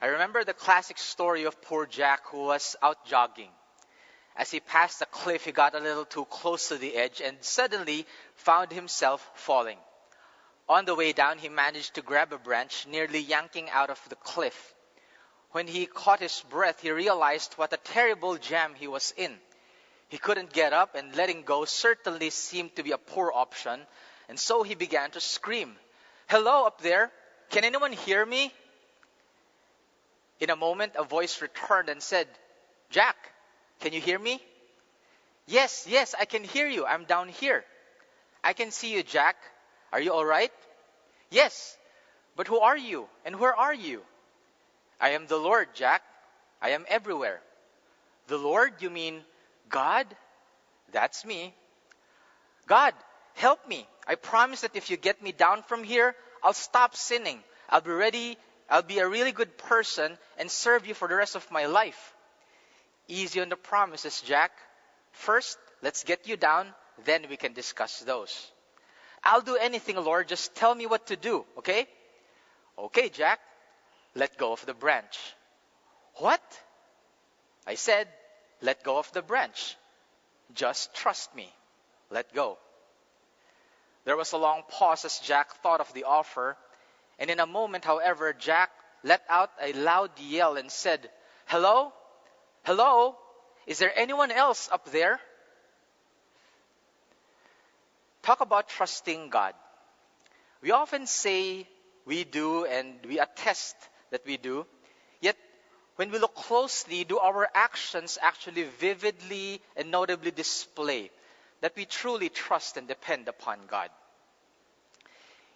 I remember the classic story of poor Jack who was out jogging. As he passed a cliff, he got a little too close to the edge and suddenly found himself falling. On the way down, he managed to grab a branch, nearly yanking out of the cliff. When he caught his breath, he realized what a terrible jam he was in. He couldn't get up, and letting go certainly seemed to be a poor option, and so he began to scream, Hello up there! Can anyone hear me? In a moment, a voice returned and said, Jack, can you hear me? Yes, yes, I can hear you. I'm down here. I can see you, Jack. Are you all right? Yes, but who are you and where are you? I am the Lord, Jack. I am everywhere. The Lord, you mean God? That's me. God, help me. I promise that if you get me down from here, I'll stop sinning. I'll be ready. I'll be a really good person and serve you for the rest of my life. Easy on the promises, Jack. First, let's get you down, then we can discuss those. I'll do anything, Lord. Just tell me what to do, okay? Okay, Jack. Let go of the branch. What? I said, let go of the branch. Just trust me. Let go. There was a long pause as Jack thought of the offer, and in a moment, however, Jack let out a loud yell and said, Hello? Hello? Is there anyone else up there? Talk about trusting God. We often say we do and we attest that we do. Yet, when we look closely, do our actions actually vividly and notably display that we truly trust and depend upon God?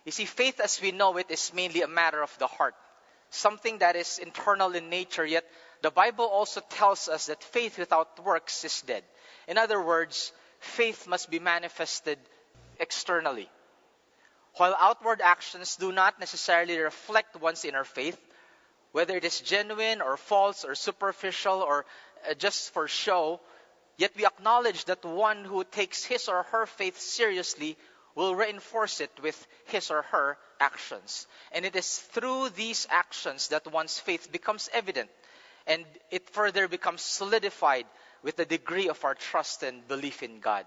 You see, faith as we know it is mainly a matter of the heart, something that is internal in nature, yet the Bible also tells us that faith without works is dead. In other words, faith must be manifested externally. While outward actions do not necessarily reflect one's inner faith, whether it is genuine or false or superficial or uh, just for show, yet we acknowledge that one who takes his or her faith seriously will reinforce it with his or her actions. And it is through these actions that one's faith becomes evident and it further becomes solidified with the degree of our trust and belief in God.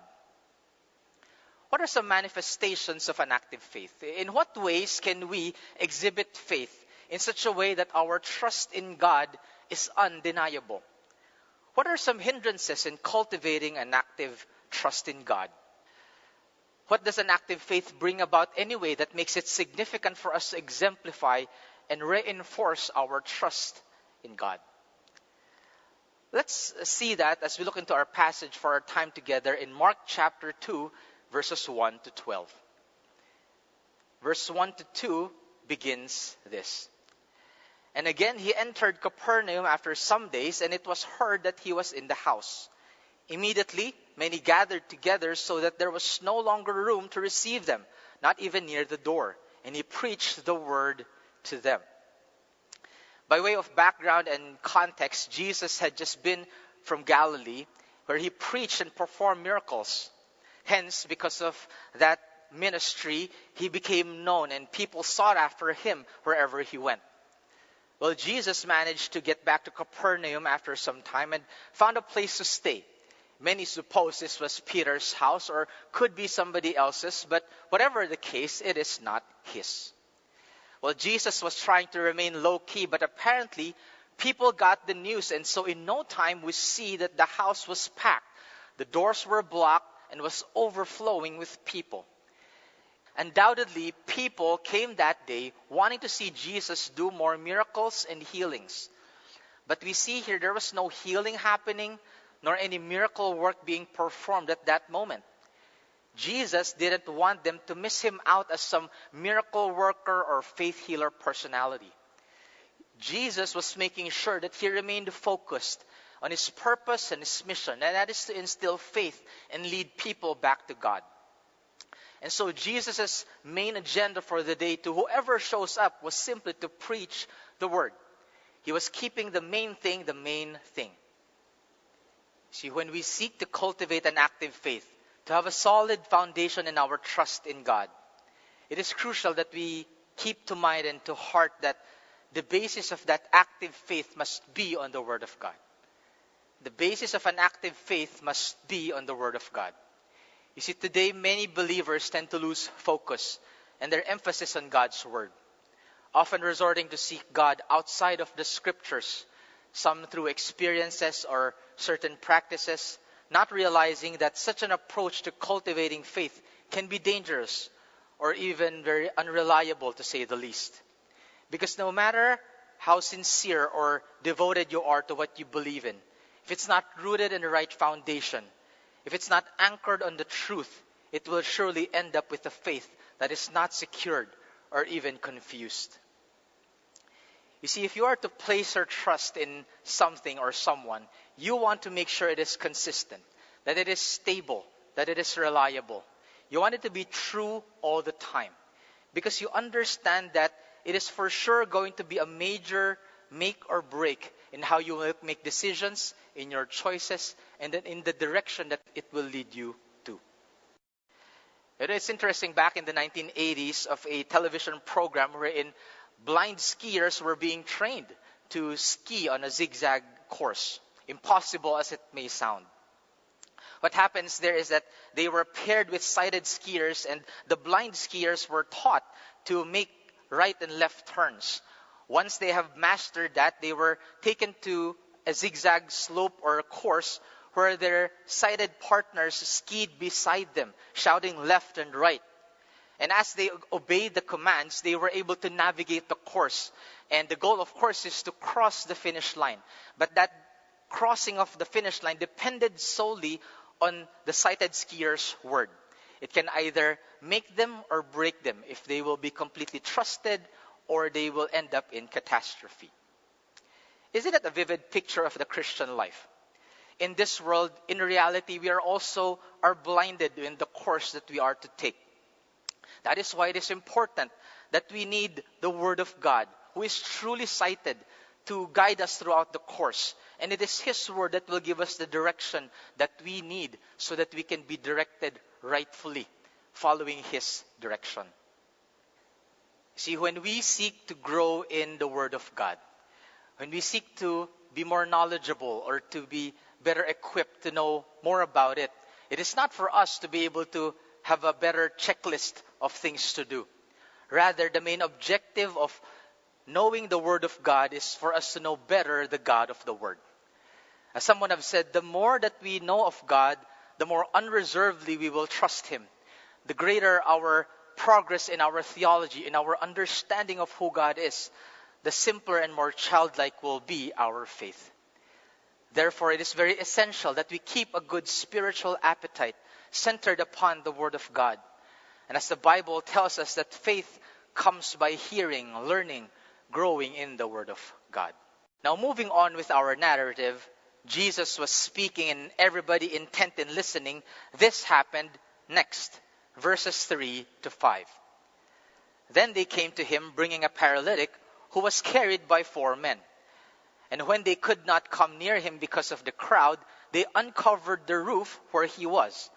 What are some manifestations of an active faith? In what ways can we exhibit faith in such a way that our trust in God is undeniable? What are some hindrances in cultivating an active trust in God? What does an active faith bring about anyway that makes it significant for us to exemplify and reinforce our trust in God? Let's see that as we look into our passage for our time together in Mark chapter 2, verses 1 to 12. Verse 1 to 2 begins this. And again he entered Capernaum after some days, and it was heard that he was in the house. Immediately, many gathered together so that there was no longer room to receive them, not even near the door. And he preached the word to them. By way of background and context, Jesus had just been from Galilee, where he preached and performed miracles. Hence, because of that ministry, he became known and people sought after him wherever he went. Well, Jesus managed to get back to Capernaum after some time and found a place to stay. Many suppose this was Peter's house or could be somebody else's, but whatever the case, it is not his. Well, Jesus was trying to remain low key, but apparently people got the news, and so in no time we see that the house was packed. The doors were blocked, and was overflowing with people. Undoubtedly, people came that day wanting to see Jesus do more miracles and healings. But we see here there was no healing happening, nor any miracle work being performed at that moment. Jesus didn't want them to miss him out as some miracle worker or faith healer personality. Jesus was making sure that he remained focused on his purpose and his mission, and that is to instill faith and lead people back to God. And so Jesus' main agenda for the day to whoever shows up was simply to preach the word. He was keeping the main thing the main thing. See, when we seek to cultivate an active faith, to have a solid foundation in our trust in God, it is crucial that we keep to mind and to heart that the basis of that active faith must be on the Word of God. The basis of an active faith must be on the Word of God. You see, today many believers tend to lose focus and their emphasis on God's Word, often resorting to seek God outside of the Scriptures, some through experiences or certain practices, not realizing that such an approach to cultivating faith can be dangerous or even very unreliable, to say the least. Because no matter how sincere or devoted you are to what you believe in, if it's not rooted in the right foundation, if it's not anchored on the truth, it will surely end up with a faith that is not secured or even confused. You see, if you are to place your trust in something or someone, you want to make sure it is consistent, that it is stable, that it is reliable. You want it to be true all the time. Because you understand that it is for sure going to be a major make or break in how you make decisions, in your choices, and then in the direction that it will lead you to. It is interesting back in the 1980s of a television program wherein blind skiers were being trained to ski on a zigzag course, impossible as it may sound. What happens there is that they were paired with sighted skiers, and the blind skiers were taught to make right and left turns. Once they have mastered that, they were taken to a zigzag slope or a course where their sighted partners skied beside them, shouting left and right. And as they obeyed the commands, they were able to navigate the course. And the goal, of course, is to cross the finish line. But that crossing of the finish line depended solely on the sighted skier's word. It can either make them or break them if they will be completely trusted or they will end up in catastrophe. Isn't it a vivid picture of the Christian life? In this world, in reality, we are also are blinded in the course that we are to take. That is why it is important that we need the Word of God, who is truly sighted to guide us throughout the course. And it is His Word that will give us the direction that we need so that we can be directed rightfully, following His direction. See, when we seek to grow in the Word of God, when we seek to be more knowledgeable or to be better equipped to know more about it, it is not for us to be able to have a better checklist of things to do. Rather, the main objective of knowing the Word of God is for us to know better the God of the Word. As someone have said, the more that we know of God, the more unreservedly we will trust Him. The greater our progress in our theology, in our understanding of who God is, the simpler and more childlike will be our faith. Therefore, it is very essential that we keep a good spiritual appetite centered upon the Word of God. And as the Bible tells us that faith comes by hearing, learning, growing in the Word of God. Now, moving on with our narrative, Jesus was speaking and everybody intent in listening. This happened next, verses 3 to 5. Then they came to him bringing a paralytic who was carried by four men. And when they could not come near him because of the crowd, they uncovered the roof where he was.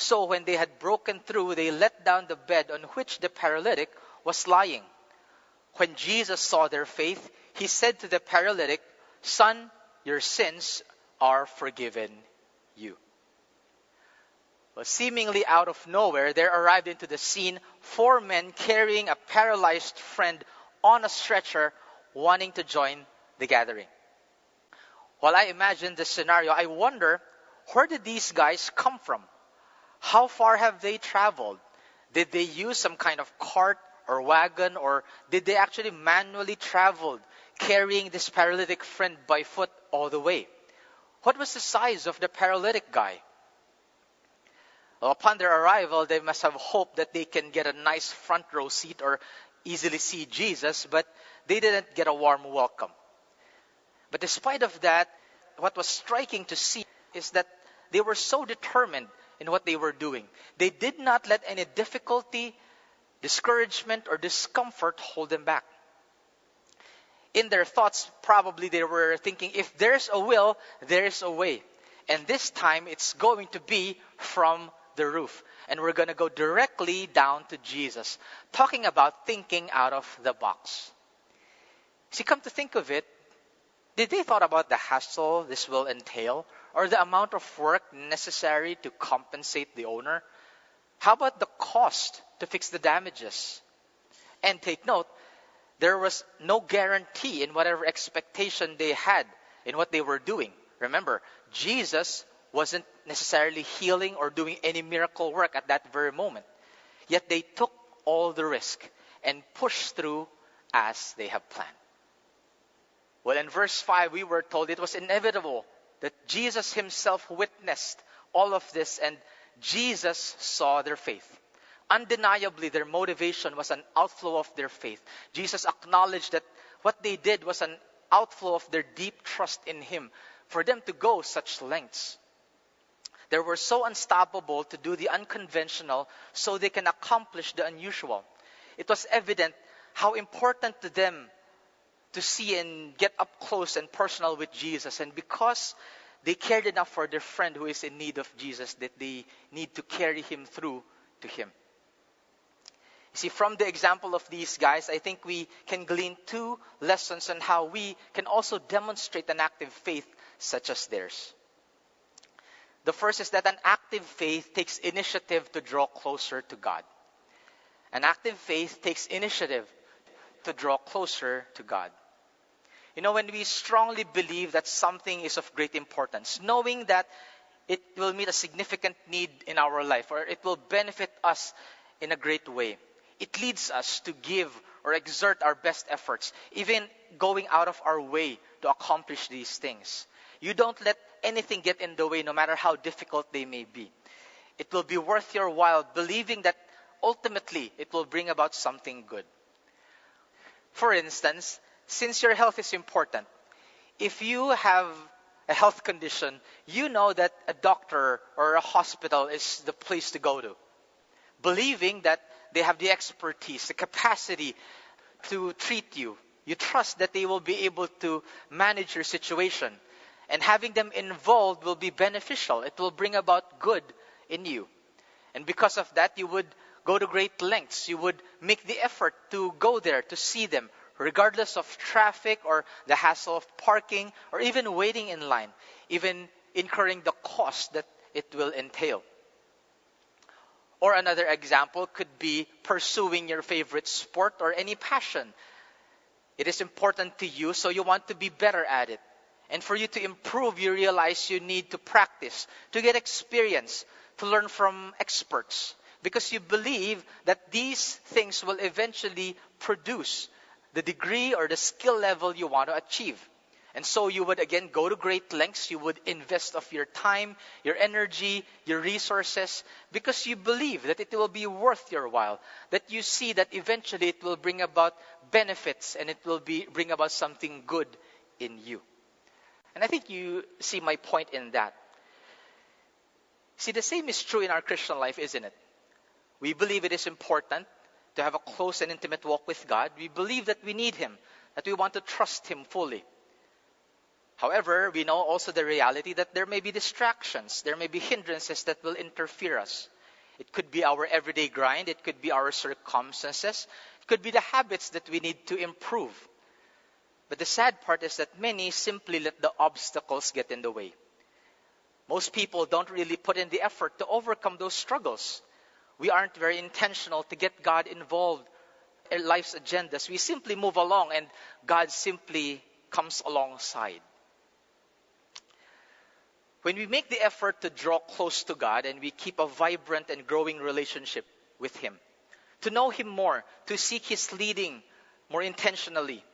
So when they had broken through, they let down the bed on which the paralytic was lying. When Jesus saw their faith, he said to the paralytic, Son, your sins are forgiven you. Well, seemingly out of nowhere, there arrived into the scene four men carrying a paralyzed friend on a stretcher, wanting to join the gathering. While I imagine this scenario, I wonder where did these guys come from? How far have they traveled? Did they use some kind of cart or wagon, or did they actually manually travel, carrying this paralytic friend by foot all the way? What was the size of the paralytic guy? Well, upon their arrival, they must have hoped that they can get a nice front row seat or easily see Jesus, but they didn't get a warm welcome. But despite of that, what was striking to see is that they were so determined in what they were doing. They did not let any difficulty, discouragement, or discomfort hold them back. In their thoughts, probably they were thinking, if there's a will, there's a way. And this time it's going to be from the roof. And we're going to go directly down to Jesus, talking about thinking out of the box. See, come to think of it, did they thought about the hassle this will entail or the amount of work necessary to compensate the owner? How about the cost to fix the damages? And take note, there was no guarantee in whatever expectation they had in what they were doing. Remember, Jesus wasn't necessarily healing or doing any miracle work at that very moment. Yet they took all the risk and pushed through as they have planned. Well, in verse 5, we were told it was inevitable that Jesus himself witnessed all of this and Jesus saw their faith. Undeniably, their motivation was an outflow of their faith. Jesus acknowledged that what they did was an outflow of their deep trust in Him for them to go such lengths. They were so unstoppable to do the unconventional so they can accomplish the unusual. It was evident how important to them to see and get up close and personal with Jesus. And because they cared enough for their friend who is in need of Jesus, that they need to carry him through to him. See, from the example of these guys, I think we can glean two lessons on how we can also demonstrate an active faith such as theirs. The first is that an active faith takes initiative to draw closer to God. An active faith takes initiative to draw closer to God. You know, when we strongly believe that something is of great importance, knowing that it will meet a significant need in our life or it will benefit us in a great way, it leads us to give or exert our best efforts, even going out of our way to accomplish these things. You don't let anything get in the way, no matter how difficult they may be. It will be worth your while believing that ultimately it will bring about something good. For instance, since your health is important, if you have a health condition, you know that a doctor or a hospital is the place to go to. Believing that they have the expertise, the capacity to treat you. You trust that they will be able to manage your situation. And having them involved will be beneficial. It will bring about good in you. And because of that, you would go to great lengths. You would make the effort to go there, to see them, regardless of traffic or the hassle of parking or even waiting in line, even incurring the cost that it will entail. Or another example could be pursuing your favorite sport or any passion. It is important to you, so you want to be better at it. And for you to improve, you realize you need to practice, to get experience, to learn from experts. Because you believe that these things will eventually produce the degree or the skill level you want to achieve. And so you would again go to great lengths. You would invest of your time, your energy, your resources, because you believe that it will be worth your while. That you see that eventually it will bring about benefits and it will be, bring about something good in you. And I think you see my point in that. See, the same is true in our Christian life, isn't it? We believe it is important to have a close and intimate walk with God, we believe that we need Him, that we want to trust Him fully. However, we know also the reality that there may be distractions, there may be hindrances that will interfere us. It could be our everyday grind, it could be our circumstances, it could be the habits that we need to improve. But the sad part is that many simply let the obstacles get in the way. Most people don't really put in the effort to overcome those struggles we aren't very intentional to get God involved in life's agendas. We simply move along and God simply comes alongside. When we make the effort to draw close to God and we keep a vibrant and growing relationship with Him, to know Him more, to seek His leading more intentionally,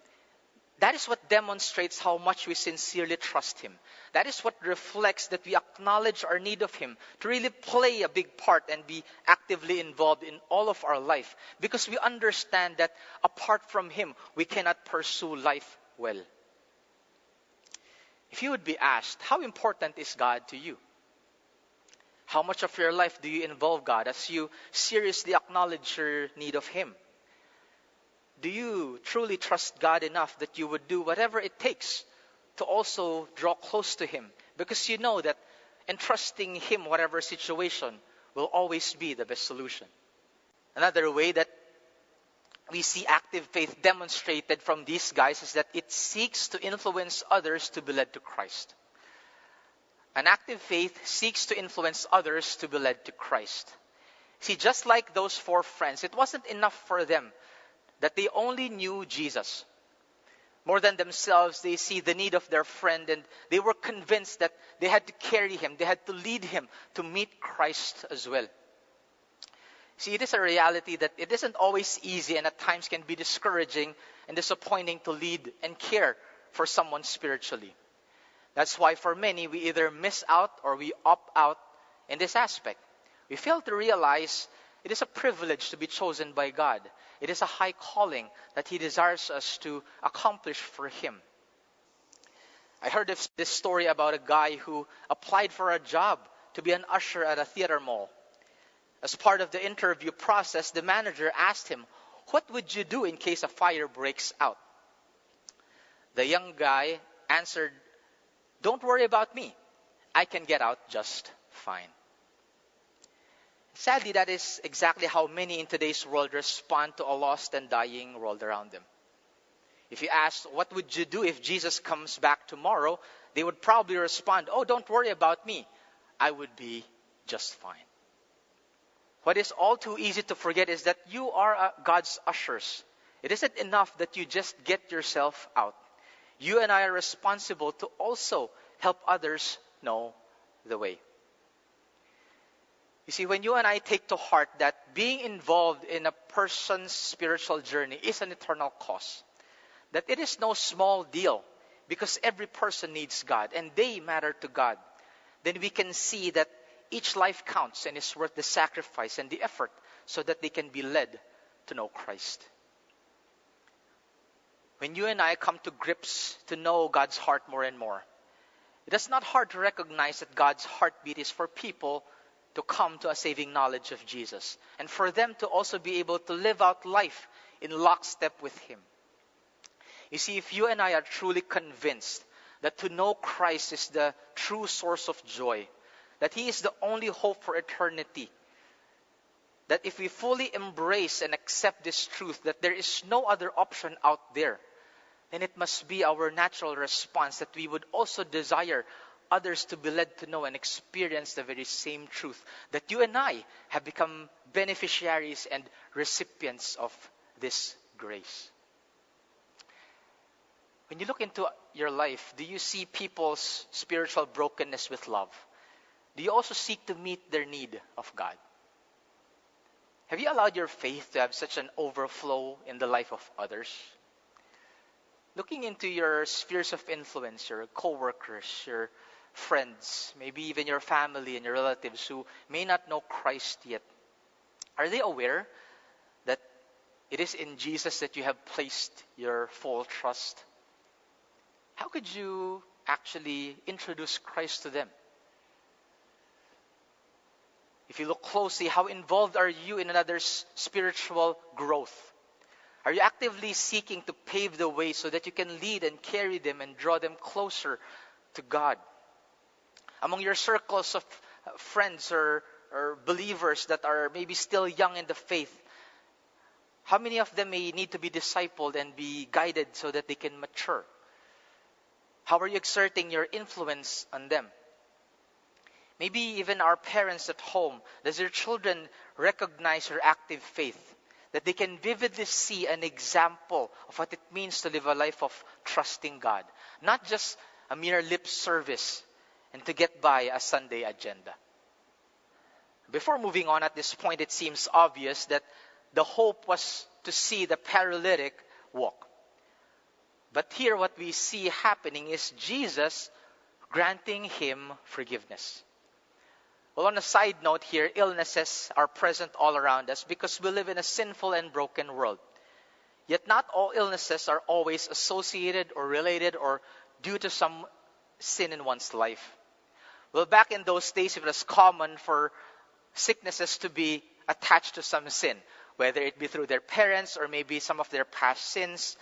that is what demonstrates how much we sincerely trust Him. That is what reflects that we acknowledge our need of Him to really play a big part and be actively involved in all of our life. Because we understand that apart from Him, we cannot pursue life well. If you would be asked, how important is God to you? How much of your life do you involve God as you seriously acknowledge your need of Him? Do you truly trust God enough that you would do whatever it takes to also draw close to Him? Because you know that entrusting Him, whatever situation, will always be the best solution. Another way that we see active faith demonstrated from these guys is that it seeks to influence others to be led to Christ. An active faith seeks to influence others to be led to Christ. See, just like those four friends, it wasn't enough for them that they only knew Jesus. More than themselves, they see the need of their friend and they were convinced that they had to carry him, they had to lead him to meet Christ as well. See, it is a reality that it isn't always easy and at times can be discouraging and disappointing to lead and care for someone spiritually. That's why for many, we either miss out or we opt out in this aspect. We fail to realize it is a privilege to be chosen by God. It is a high calling that He desires us to accomplish for Him. I heard this story about a guy who applied for a job to be an usher at a theater mall. As part of the interview process, the manager asked him, What would you do in case a fire breaks out? The young guy answered, Don't worry about me. I can get out just fine. Sadly, that is exactly how many in today's world respond to a lost and dying world around them. If you ask, What would you do if Jesus comes back tomorrow? they would probably respond, Oh, don't worry about me. I would be just fine. What is all too easy to forget is that you are uh, God's ushers. It isn't enough that you just get yourself out. You and I are responsible to also help others know the way. You see, when you and I take to heart that being involved in a person's spiritual journey is an eternal cause, that it is no small deal because every person needs God and they matter to God, then we can see that each life counts and is worth the sacrifice and the effort so that they can be led to know Christ. When you and I come to grips to know God's heart more and more, it is not hard to recognize that God's heartbeat is for people to come to a saving knowledge of Jesus and for them to also be able to live out life in lockstep with Him. You see, if you and I are truly convinced that to know Christ is the true source of joy, that He is the only hope for eternity. That if we fully embrace and accept this truth, that there is no other option out there, then it must be our natural response that we would also desire others to be led to know and experience the very same truth that you and I have become beneficiaries and recipients of this grace. When you look into your life, do you see people's spiritual brokenness with love? do you also seek to meet their need of God? Have you allowed your faith to have such an overflow in the life of others? Looking into your spheres of influence, your co-workers, your friends, maybe even your family and your relatives who may not know Christ yet, are they aware that it is in Jesus that you have placed your full trust? How could you actually introduce Christ to them? If you look closely, how involved are you in another's spiritual growth? Are you actively seeking to pave the way so that you can lead and carry them and draw them closer to God? Among your circles of friends or, or believers that are maybe still young in the faith, how many of them may need to be discipled and be guided so that they can mature? How are you exerting your influence on them? Maybe even our parents at home, does their children recognize your active faith? That they can vividly see an example of what it means to live a life of trusting God. Not just a mere lip service and to get by a Sunday agenda. Before moving on at this point, it seems obvious that the hope was to see the paralytic walk. But here, what we see happening is Jesus granting him forgiveness. Well, on a side note here, illnesses are present all around us because we live in a sinful and broken world. Yet not all illnesses are always associated or related or due to some sin in one's life. Well, back in those days, it was common for sicknesses to be attached to some sin, whether it be through their parents or maybe some of their past sins.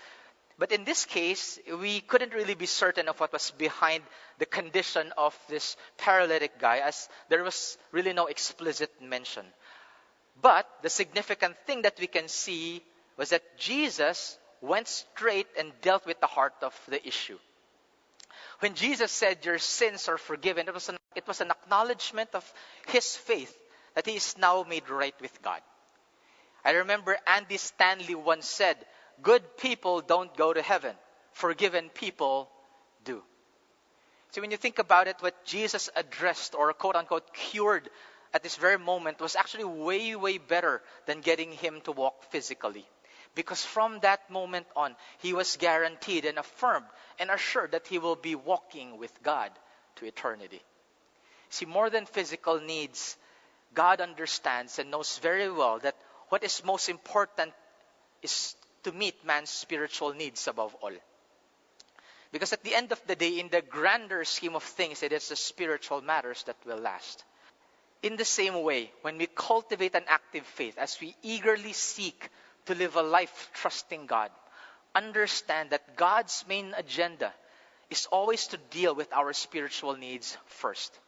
But in this case, we couldn't really be certain of what was behind the condition of this paralytic guy, as there was really no explicit mention. But the significant thing that we can see was that Jesus went straight and dealt with the heart of the issue. When Jesus said, Your sins are forgiven, it was an, it was an acknowledgement of his faith that he is now made right with God. I remember Andy Stanley once said, Good people don't go to heaven, forgiven people do. So when you think about it, what Jesus addressed or quote unquote cured at this very moment was actually way, way better than getting him to walk physically. Because from that moment on, he was guaranteed and affirmed and assured that he will be walking with God to eternity. See, more than physical needs, God understands and knows very well that what is most important is to meet man's spiritual needs above all. Because at the end of the day, in the grander scheme of things, it is the spiritual matters that will last. In the same way, when we cultivate an active faith, as we eagerly seek to live a life trusting God, understand that God's main agenda is always to deal with our spiritual needs first.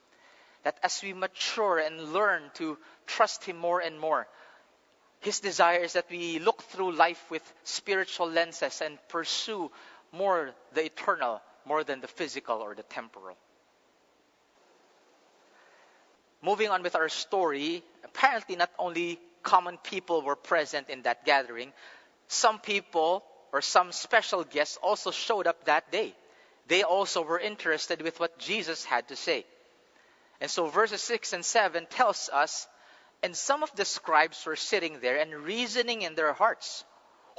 That as we mature and learn to trust Him more and more, His desire is that we look through life with spiritual lenses and pursue more the eternal more than the physical or the temporal. Moving on with our story, apparently not only common people were present in that gathering. Some people or some special guests also showed up that day. They also were interested with what Jesus had to say. And so verses 6 and 7 tells us, and some of the scribes were sitting there and reasoning in their hearts,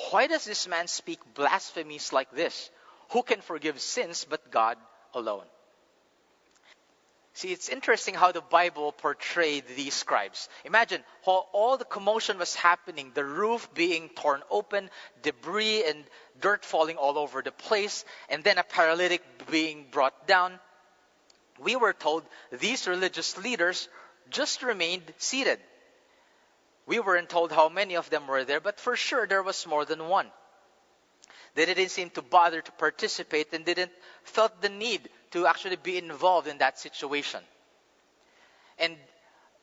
why does this man speak blasphemies like this? Who can forgive sins but God alone? See, it's interesting how the Bible portrayed these scribes. Imagine how all the commotion was happening, the roof being torn open, debris and dirt falling all over the place, and then a paralytic being brought down. We were told these religious leaders just remained seated. We weren't told how many of them were there, but for sure there was more than one. They didn't seem to bother to participate and didn't felt the need to actually be involved in that situation. And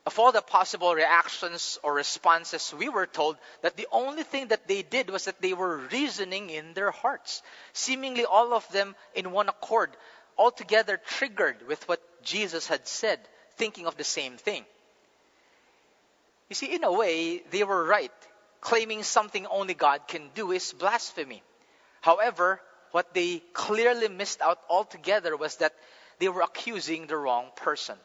of all the possible reactions or responses, we were told that the only thing that they did was that they were reasoning in their hearts, seemingly all of them in one accord, altogether triggered with what Jesus had said, thinking of the same thing. You see, in a way, they were right. Claiming something only God can do is blasphemy. However, what they clearly missed out altogether was that they were accusing the wrong person.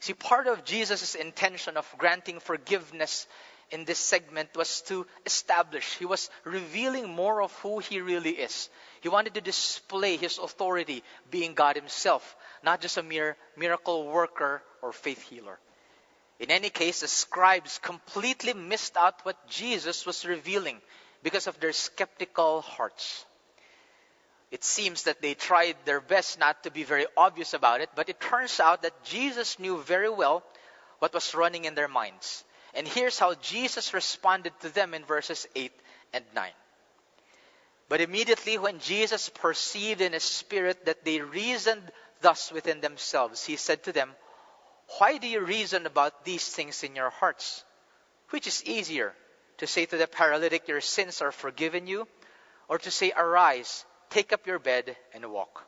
See, part of Jesus' intention of granting forgiveness in this segment was to establish. He was revealing more of who he really is. He wanted to display his authority, being God himself, not just a mere miracle worker or faith healer. In any case, the scribes completely missed out what Jesus was revealing because of their skeptical hearts. It seems that they tried their best not to be very obvious about it, but it turns out that Jesus knew very well what was running in their minds. And here's how Jesus responded to them in verses 8 and 9. But immediately when Jesus perceived in his spirit that they reasoned thus within themselves, he said to them, Why do you reason about these things in your hearts? Which is easier, to say to the paralytic, Your sins are forgiven you, or to say, Arise, take up your bed and walk.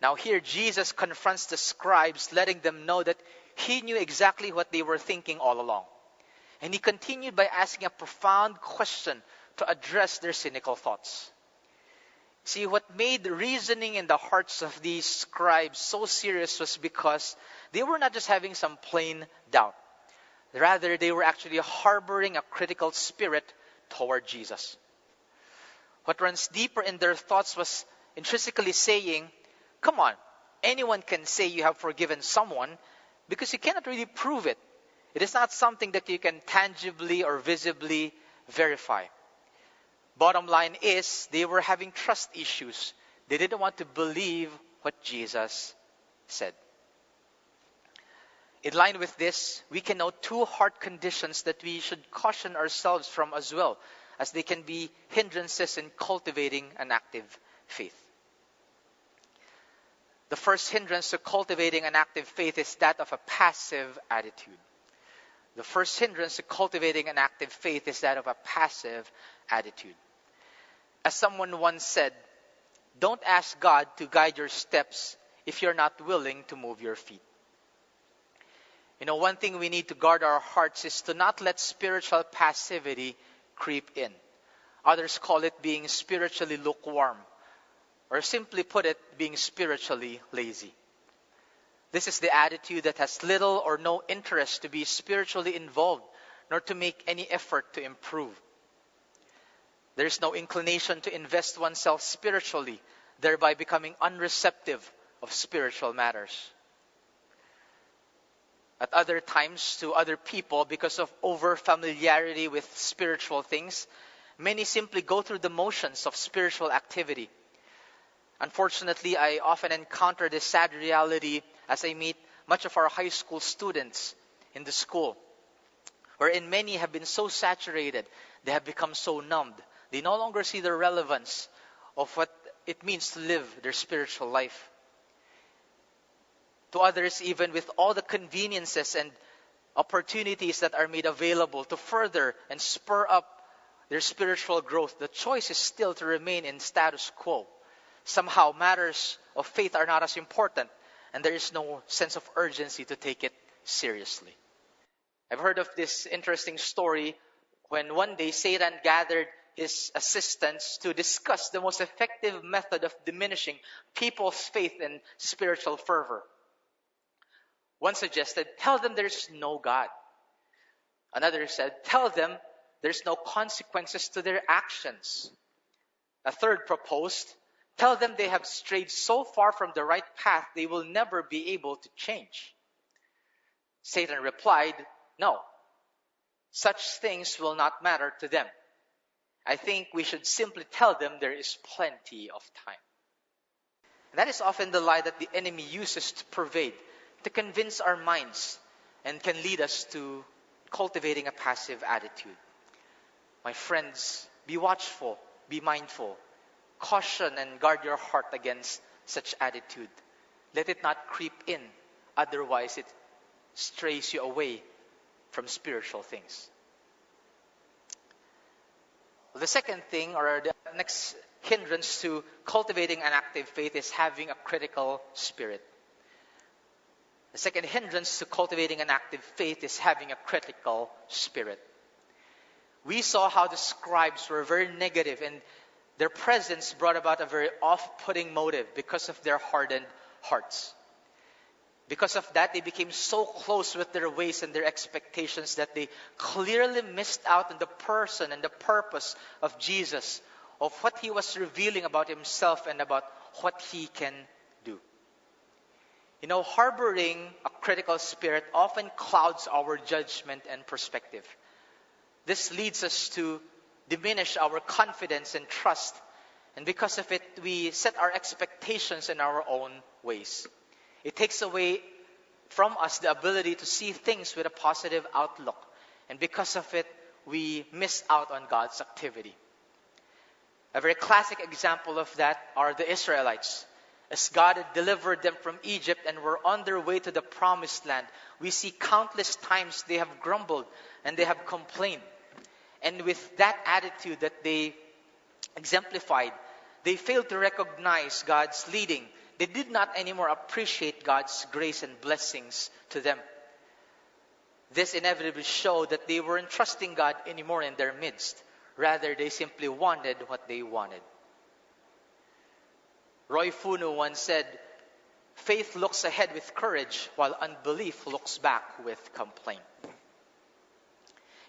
Now, here Jesus confronts the scribes, letting them know that he knew exactly what they were thinking all along. And he continued by asking a profound question to address their cynical thoughts. See, what made reasoning in the hearts of these scribes so serious was because they were not just having some plain doubt. Rather, they were actually harboring a critical spirit toward Jesus. What runs deeper in their thoughts was intrinsically saying, Come on, anyone can say you have forgiven someone because you cannot really prove it. It is not something that you can tangibly or visibly verify. Bottom line is, they were having trust issues. They didn't want to believe what Jesus said. In line with this, we can note two heart conditions that we should caution ourselves from as well as they can be hindrances in cultivating an active faith. The first hindrance to cultivating an active faith is that of a passive attitude. The first hindrance to cultivating an active faith is that of a passive attitude. As someone once said, don't ask God to guide your steps if you're not willing to move your feet. You know, one thing we need to guard our hearts is to not let spiritual passivity creep in. Others call it being spiritually lukewarm, or simply put it, being spiritually lazy. This is the attitude that has little or no interest to be spiritually involved, nor to make any effort to improve. There is no inclination to invest oneself spiritually, thereby becoming unreceptive of spiritual matters. At other times, to other people, because of over familiarity with spiritual things, many simply go through the motions of spiritual activity. Unfortunately, I often encounter this sad reality as I meet much of our high school students in the school, wherein many have been so saturated, they have become so numbed. They no longer see the relevance of what it means to live their spiritual life. To others, even with all the conveniences and opportunities that are made available to further and spur up their spiritual growth, the choice is still to remain in status quo. Somehow, matters of faith are not as important and there is no sense of urgency to take it seriously. I've heard of this interesting story when one day Satan gathered his assistants to discuss the most effective method of diminishing people's faith and spiritual fervor. One suggested, tell them there's no God. Another said, tell them there's no consequences to their actions. A third proposed, Tell them they have strayed so far from the right path they will never be able to change. Satan replied, No, such things will not matter to them. I think we should simply tell them there is plenty of time. And that is often the lie that the enemy uses to pervade, to convince our minds, and can lead us to cultivating a passive attitude. My friends, be watchful, be mindful Caution and guard your heart against such attitude. Let it not creep in, otherwise, it strays you away from spiritual things. The second thing, or the next hindrance to cultivating an active faith, is having a critical spirit. The second hindrance to cultivating an active faith is having a critical spirit. We saw how the scribes were very negative and their presence brought about a very off putting motive because of their hardened hearts. Because of that, they became so close with their ways and their expectations that they clearly missed out on the person and the purpose of Jesus, of what he was revealing about himself and about what he can. You know, harboring a critical spirit often clouds our judgment and perspective. This leads us to diminish our confidence and trust. And because of it, we set our expectations in our own ways. It takes away from us the ability to see things with a positive outlook. And because of it, we miss out on God's activity. A very classic example of that are the Israelites. As God had delivered them from Egypt and were on their way to the promised land, we see countless times they have grumbled and they have complained. And with that attitude that they exemplified, they failed to recognize God's leading. They did not anymore appreciate God's grace and blessings to them. This inevitably showed that they weren't trusting God anymore in their midst. Rather, they simply wanted what they wanted. Roy Funu once said, Faith looks ahead with courage, while unbelief looks back with complaint.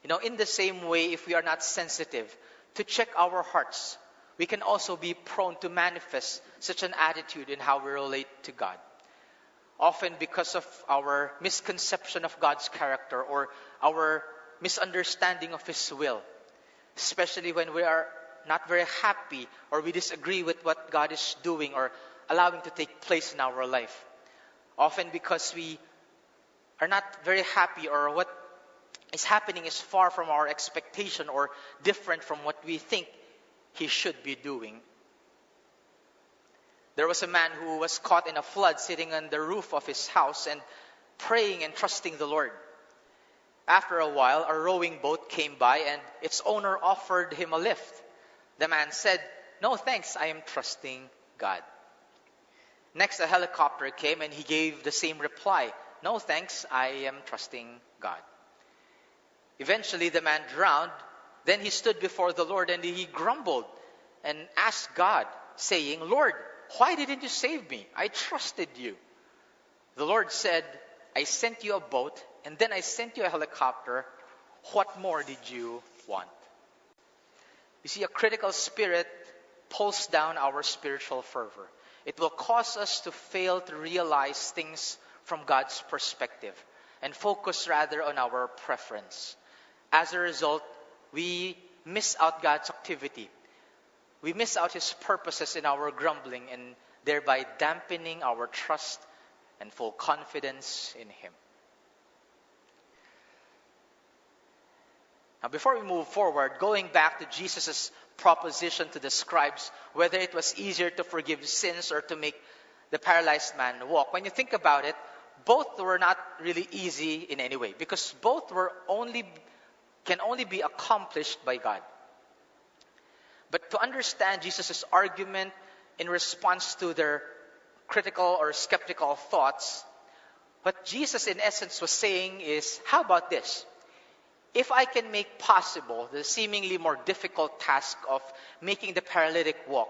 You know, in the same way, if we are not sensitive to check our hearts, we can also be prone to manifest such an attitude in how we relate to God. Often because of our misconception of God's character or our misunderstanding of His will, especially when we are not very happy or we disagree with what God is doing or allowing to take place in our life. Often because we are not very happy or what is happening is far from our expectation or different from what we think he should be doing. There was a man who was caught in a flood sitting on the roof of his house and praying and trusting the Lord. After a while, a rowing boat came by and its owner offered him a lift. The man said, No thanks, I am trusting God. Next, a helicopter came and he gave the same reply No thanks, I am trusting God. Eventually, the man drowned. Then he stood before the Lord and he grumbled and asked God, saying, Lord, why didn't you save me? I trusted you. The Lord said, I sent you a boat and then I sent you a helicopter. What more did you want? You see, a critical spirit pulls down our spiritual fervor. It will cause us to fail to realize things from God's perspective and focus rather on our preference. As a result, we miss out God's activity. We miss out His purposes in our grumbling and thereby dampening our trust and full confidence in Him. Now, before we move forward, going back to Jesus' proposition to the scribes, whether it was easier to forgive sins or to make the paralyzed man walk, when you think about it, both were not really easy in any way because both were only can only be accomplished by God. But to understand Jesus' argument in response to their critical or skeptical thoughts, what Jesus in essence was saying is, how about this? If I can make possible the seemingly more difficult task of making the paralytic walk,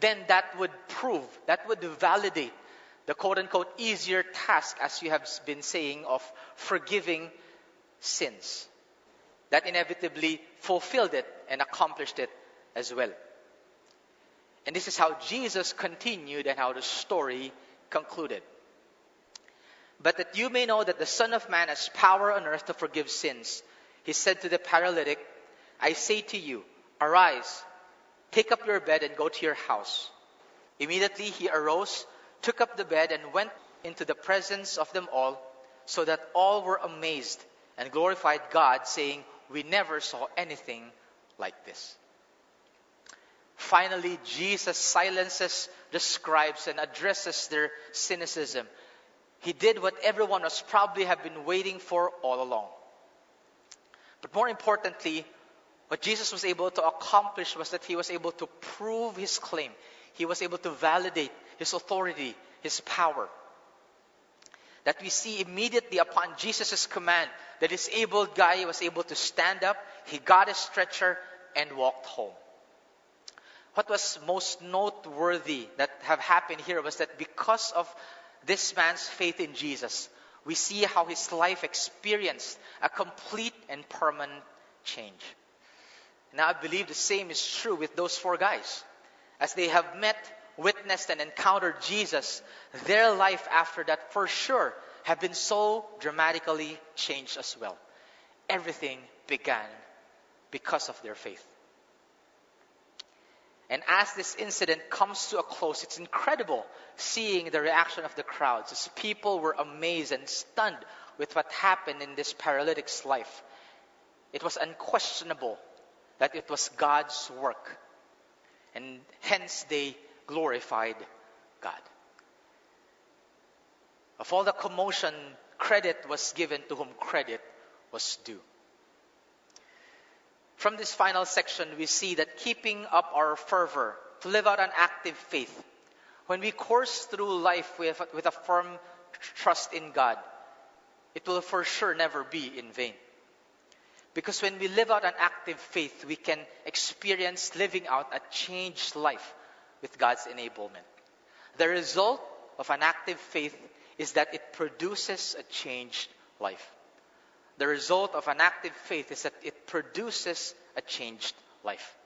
then that would prove, that would validate the quote unquote easier task, as you have been saying, of forgiving sins. That inevitably fulfilled it and accomplished it as well. And this is how Jesus continued and how the story concluded. But that you may know that the Son of Man has power on earth to forgive sins he said to the paralytic, I say to you, arise, take up your bed and go to your house. Immediately he arose, took up the bed, and went into the presence of them all, so that all were amazed and glorified God, saying, We never saw anything like this. Finally, Jesus silences the scribes and addresses their cynicism. He did what everyone was probably have been waiting for all along. But more importantly, what Jesus was able to accomplish was that he was able to prove his claim. He was able to validate his authority, his power. That we see immediately upon Jesus' command, the disabled guy was able to stand up, he got a stretcher, and walked home. What was most noteworthy that have happened here was that because of this man's faith in Jesus, we see how his life experienced a complete and permanent change. Now, I believe the same is true with those four guys. As they have met, witnessed, and encountered Jesus, their life after that, for sure, have been so dramatically changed as well. Everything began because of their faith. And as this incident comes to a close, it's incredible seeing the reaction of the crowds as people were amazed and stunned with what happened in this paralytic's life. It was unquestionable that it was God's work. And hence they glorified God. Of all the commotion, credit was given to whom credit was due. From this final section, we see that keeping up our fervor to live out an active faith, when we course through life with, with a firm trust in God, it will for sure never be in vain. Because when we live out an active faith, we can experience living out a changed life with God's enablement. The result of an active faith is that it produces a changed life the result of an active faith is that it produces a changed life.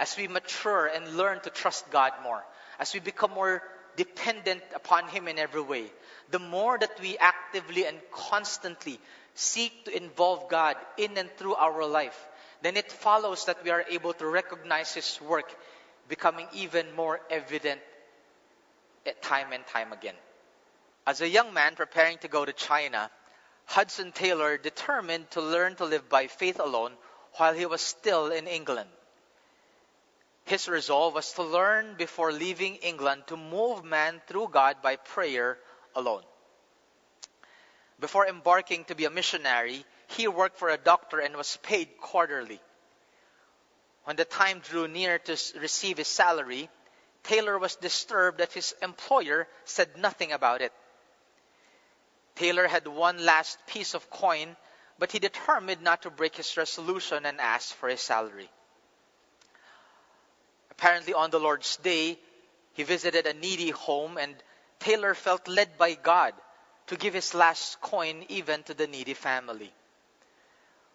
As we mature and learn to trust God more, as we become more dependent upon Him in every way, the more that we actively and constantly seek to involve God in and through our life, then it follows that we are able to recognize His work becoming even more evident time and time again. As a young man preparing to go to China, Hudson Taylor determined to learn to live by faith alone while he was still in England. His resolve was to learn before leaving England to move man through God by prayer alone. Before embarking to be a missionary, he worked for a doctor and was paid quarterly. When the time drew near to receive his salary, Taylor was disturbed that his employer said nothing about it. Taylor had one last piece of coin, but he determined not to break his resolution and asked for his salary. Apparently, on the Lord's Day, he visited a needy home, and Taylor felt led by God to give his last coin even to the needy family.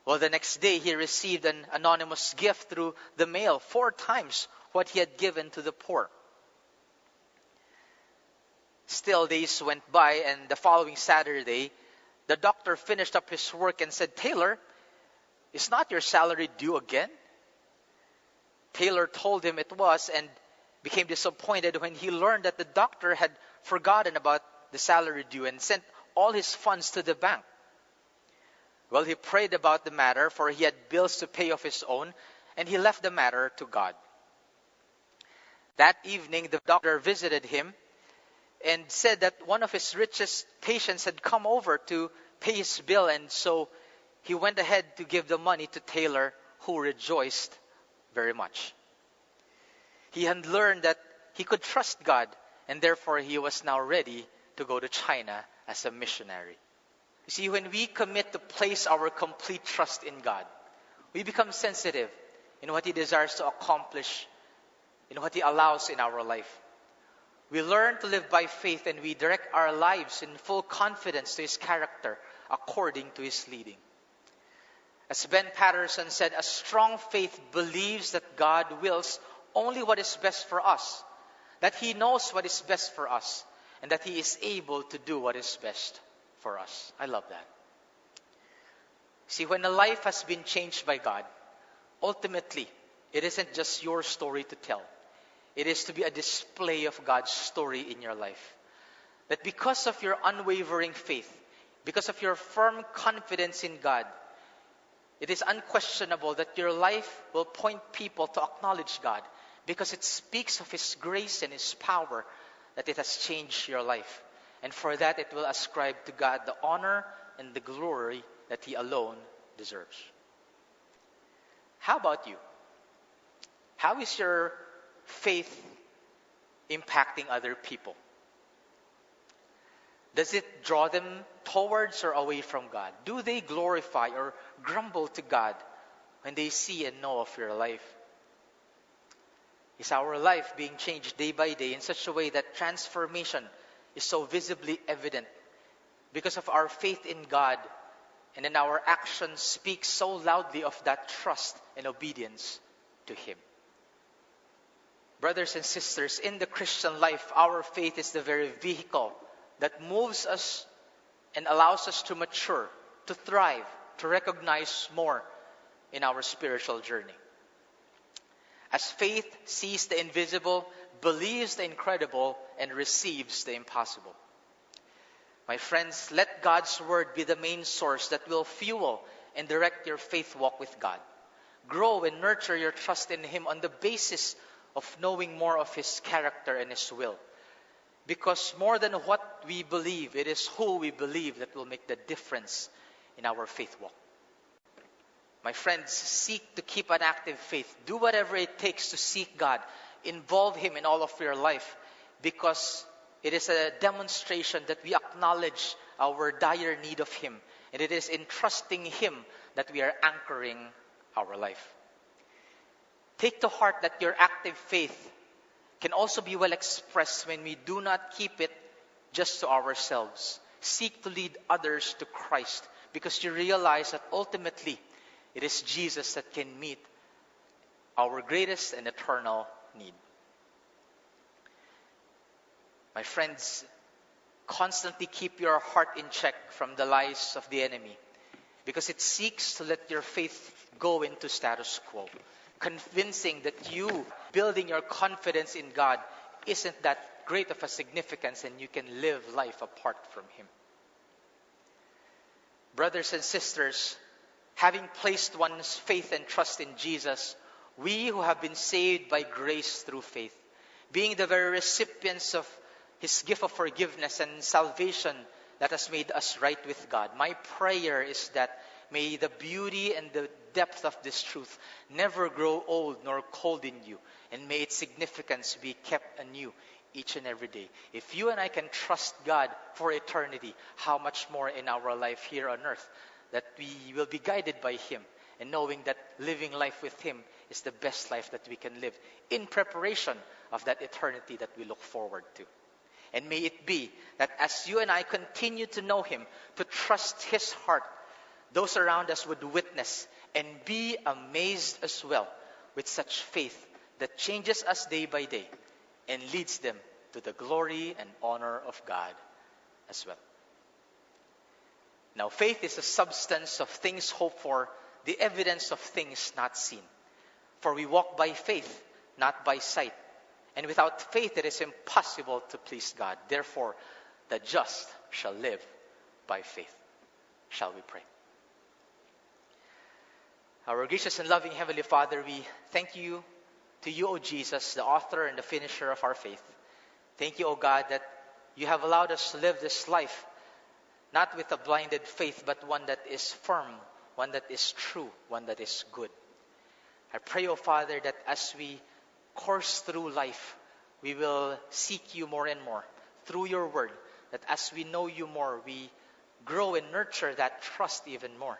Well, the next day he received an anonymous gift through the mail, four times what he had given to the poor. Still, days went by, and the following Saturday, the doctor finished up his work and said, Taylor, is not your salary due again? Taylor told him it was and became disappointed when he learned that the doctor had forgotten about the salary due and sent all his funds to the bank. Well, he prayed about the matter, for he had bills to pay of his own, and he left the matter to God. That evening, the doctor visited him and said that one of his richest patients had come over to pay his bill, and so he went ahead to give the money to Taylor, who rejoiced very much. He had learned that he could trust God, and therefore he was now ready to go to China as a missionary. You see, when we commit to place our complete trust in God, we become sensitive in what He desires to accomplish, in what He allows in our life. We learn to live by faith and we direct our lives in full confidence to His character according to His leading. As Ben Patterson said, a strong faith believes that God wills only what is best for us, that He knows what is best for us, and that He is able to do what is best for us. I love that. See, when a life has been changed by God, ultimately, it isn't just your story to tell. It is to be a display of God's story in your life. That because of your unwavering faith, because of your firm confidence in God, it is unquestionable that your life will point people to acknowledge God because it speaks of His grace and His power that it has changed your life. And for that, it will ascribe to God the honor and the glory that He alone deserves. How about you? How is your faith impacting other people? Does it draw them towards or away from God? Do they glorify or grumble to God when they see and know of your life? Is our life being changed day by day in such a way that transformation is so visibly evident because of our faith in God and then our actions speak so loudly of that trust and obedience to Him. Brothers and sisters, in the Christian life, our faith is the very vehicle that moves us and allows us to mature, to thrive, to recognize more in our spiritual journey. As faith sees the invisible, believes the incredible, and receives the impossible. My friends, let God's word be the main source that will fuel and direct your faith walk with God. Grow and nurture your trust in Him on the basis of knowing more of His character and His will. Because more than what we believe, it is who we believe that will make the difference in our faith walk. My friends, seek to keep an active faith. Do whatever it takes to seek God. Involve Him in all of your life because it is a demonstration that we acknowledge our dire need of Him. And it is in trusting Him that we are anchoring our life. Take to heart that your active faith can also be well expressed when we do not keep it just to ourselves. Seek to lead others to Christ because you realize that ultimately it is Jesus that can meet our greatest and eternal need. My friends, constantly keep your heart in check from the lies of the enemy because it seeks to let your faith go into status quo, convincing that you building your confidence in God isn't that great of a significance and you can live life apart from Him. Brothers and sisters, having placed one's faith and trust in Jesus, we who have been saved by grace through faith, being the very recipients of his gift of forgiveness and salvation that has made us right with God. My prayer is that may the beauty and the depth of this truth never grow old nor cold in you, and may its significance be kept anew each and every day. If you and I can trust God for eternity, how much more in our life here on earth that we will be guided by Him and knowing that living life with Him is the best life that we can live in preparation of that eternity that we look forward to. And may it be that as you and I continue to know Him, to trust His heart, those around us would witness and be amazed as well with such faith that changes us day by day and leads them to the glory and honor of God as well. Now, faith is the substance of things hoped for, the evidence of things not seen. For we walk by faith, not by sight. And without faith, it is impossible to please God. Therefore, the just shall live by faith. Shall we pray? Our gracious and loving Heavenly Father, we thank you to you, O Jesus, the author and the finisher of our faith. Thank you, O God, that you have allowed us to live this life not with a blinded faith, but one that is firm, one that is true, one that is good. I pray, O Father, that as we course through life, we will seek you more and more through your word, that as we know you more, we grow and nurture that trust even more.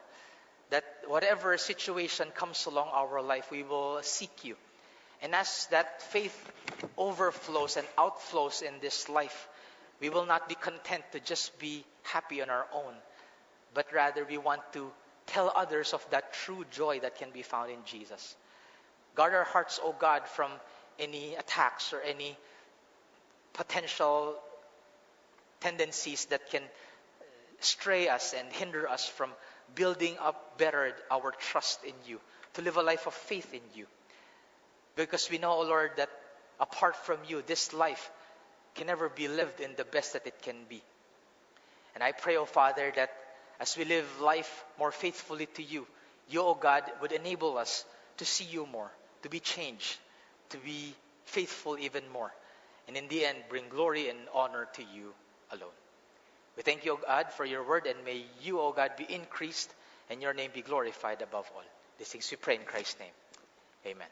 That whatever situation comes along our life, we will seek you and as that faith overflows and outflows in this life, we will not be content to just be happy on our own, but rather we want to tell others of that true joy that can be found in Jesus. Guard our hearts, O God, from any attacks or any potential tendencies that can stray us and hinder us from building up better our trust in you, to live a life of faith in you. Because we know, O Lord, that apart from you, this life can never be lived in the best that it can be. And I pray, O oh Father, that as we live life more faithfully to you, you, O oh God, would enable us to see you more, to be changed, to be faithful even more, and in the end, bring glory and honor to you alone. We thank you, O God, for your word, and may you, O God, be increased and your name be glorified above all. These things we pray in Christ's name. Amen.